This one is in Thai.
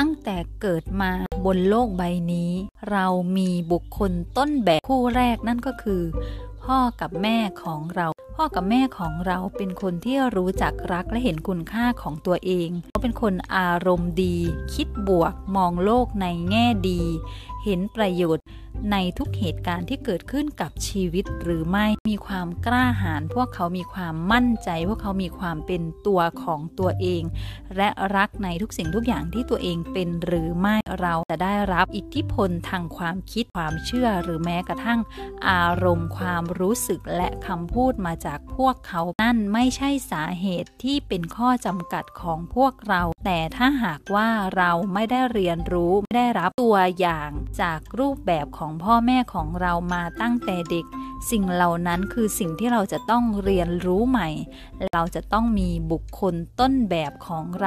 ตั้งแต่เกิดมาบนโลกใบนี้ เรามีบุคคลต้นแบบคู่แรกนั่นก็คือ พ่อกับแม่ของเรา พ่อกับแม่ของเราเป็นคนที่รู้จักรักและเห็นคุณค่าของตัวเองเขาเป็นคนอารมณ์ดี คิดบวก มองโลกในแง่ดี เห็นประโยชน์ ในทุกเหตุการณ์ที่เกิดขึ้นกับชีวิตหรือไม่มีความกล้าหาญพวกเขามีความมั่นใจ พวกเขามีความเป็นตัวของตัวเอง และรักในทุกสิ่งทุกอย่างที่ตัวเองเป็นหรือไม่เราจะได้รับอิทธิพลทางความคิดความเชื่อ หรือแม้กระทั่งอารมณ์ความรู้สึกและคำพูดมาจากพวกเขานั่นไม่ใช่สาเหตุที่เป็นข้อจำกัดของพวกเรา แต่ถ้าหากว่าเราไม่ได้เรียนรู้ไม่ได้รับตัวอย่างจากรูปแบบของของพ่อแม่ของเรามาตั้งแต่เด็ก สิ่งเหล่านั้นคือสิ่งที่เราจะต้องเรียนรู้ใหม่ เราจะต้องมีบุคคลต้นแบบของเรา